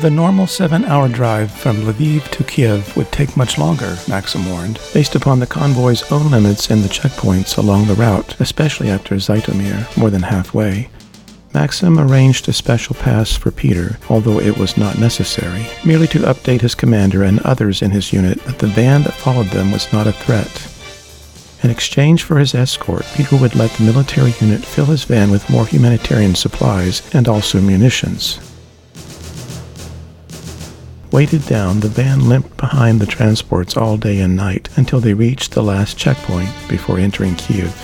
The normal seven hour drive from Lviv to Kiev would take much longer, Maxim warned, based upon the convoy's own limits and the checkpoints along the route, especially after Zhytomyr, more than halfway. Maxim arranged a special pass for Peter, although it was not necessary, merely to update his commander and others in his unit that the van that followed them was not a threat. In exchange for his escort, Peter would let the military unit fill his van with more humanitarian supplies and also munitions. Weighted down, the van limped behind the transports all day and night until they reached the last checkpoint before entering Kiev.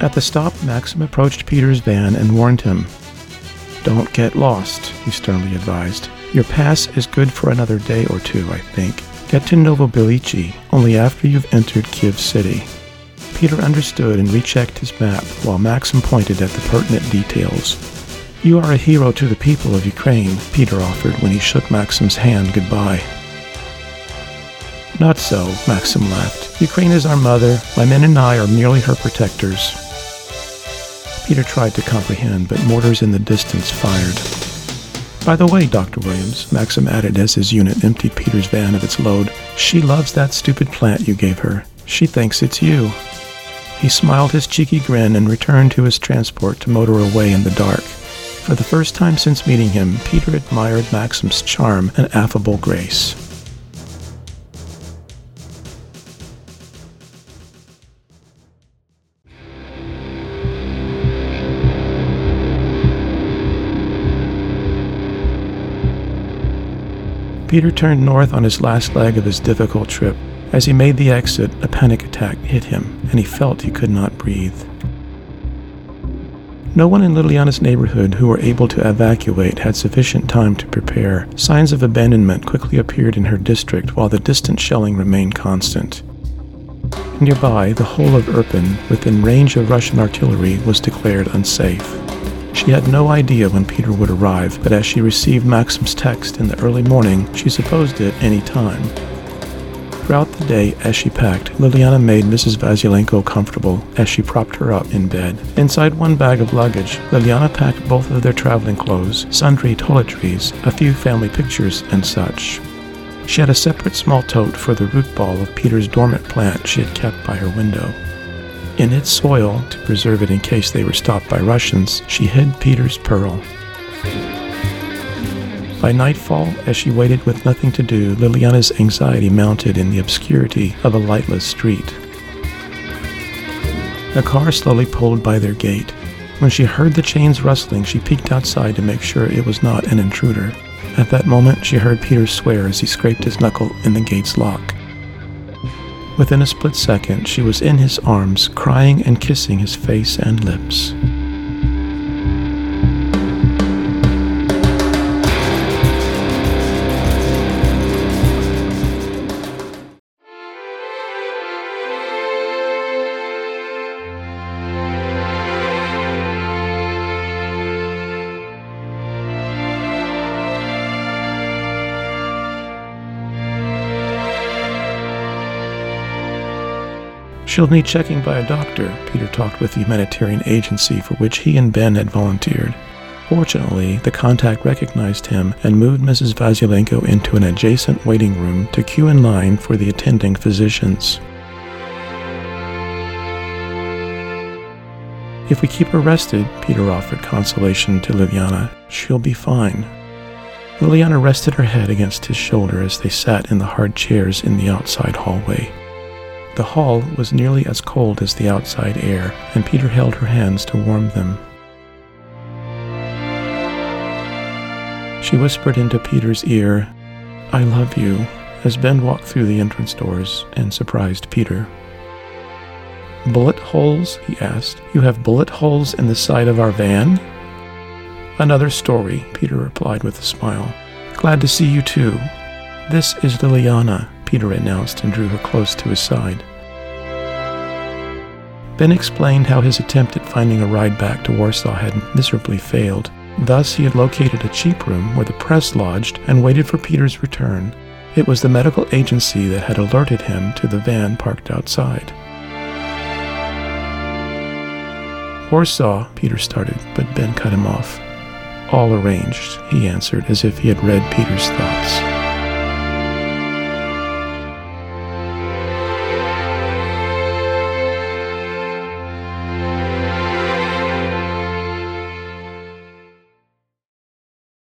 At the stop, Maxim approached Peter's van and warned him. Don't get lost, he sternly advised. Your pass is good for another day or two, I think. Get to Novobilichi only after you've entered Kiev City. Peter understood and rechecked his map while Maxim pointed at the pertinent details. You are a hero to the people of Ukraine, Peter offered when he shook Maxim's hand goodbye. Not so, Maxim laughed. Ukraine is our mother. My men and I are merely her protectors. Peter tried to comprehend, but mortars in the distance fired. By the way, Dr. Williams, Maxim added as his unit emptied Peter's van of its load, she loves that stupid plant you gave her. She thinks it's you. He smiled his cheeky grin and returned to his transport to motor away in the dark. For the first time since meeting him, Peter admired Maxim's charm and affable grace. Peter turned north on his last leg of his difficult trip. As he made the exit, a panic attack hit him, and he felt he could not breathe. No one in Liliana's neighborhood who were able to evacuate had sufficient time to prepare. Signs of abandonment quickly appeared in her district while the distant shelling remained constant. Nearby, the whole of Irpin, within range of Russian artillery, was declared unsafe. She had no idea when Peter would arrive, but as she received Maxim's text in the early morning, she supposed it any time. Throughout the day, as she packed, Liliana made Mrs. Vasilenko comfortable as she propped her up in bed. Inside one bag of luggage, Liliana packed both of their traveling clothes, sundry toiletries, a few family pictures, and such. She had a separate small tote for the root ball of Peter's dormant plant she had kept by her window. In its soil, to preserve it in case they were stopped by Russians, she hid Peter's pearl. By nightfall, as she waited with nothing to do, Liliana's anxiety mounted in the obscurity of a lightless street. A car slowly pulled by their gate. When she heard the chains rustling, she peeked outside to make sure it was not an intruder. At that moment, she heard Peter swear as he scraped his knuckle in the gate's lock. Within a split second, she was in his arms, crying and kissing his face and lips. She'll need checking by a doctor, Peter talked with the humanitarian agency for which he and Ben had volunteered. Fortunately, the contact recognized him and moved Mrs. Vasilenko into an adjacent waiting room to queue in line for the attending physicians. If we keep her rested, Peter offered consolation to Liliana, she'll be fine. Liliana rested her head against his shoulder as they sat in the hard chairs in the outside hallway. The hall was nearly as cold as the outside air, and Peter held her hands to warm them. She whispered into Peter's ear, I love you, as Ben walked through the entrance doors and surprised Peter. Bullet holes? he asked. You have bullet holes in the side of our van? Another story, Peter replied with a smile. Glad to see you too. This is Liliana, Peter announced and drew her close to his side. Ben explained how his attempt at finding a ride back to Warsaw had miserably failed. Thus, he had located a cheap room where the press lodged and waited for Peter's return. It was the medical agency that had alerted him to the van parked outside. Warsaw, Peter started, but Ben cut him off. All arranged, he answered, as if he had read Peter's thoughts.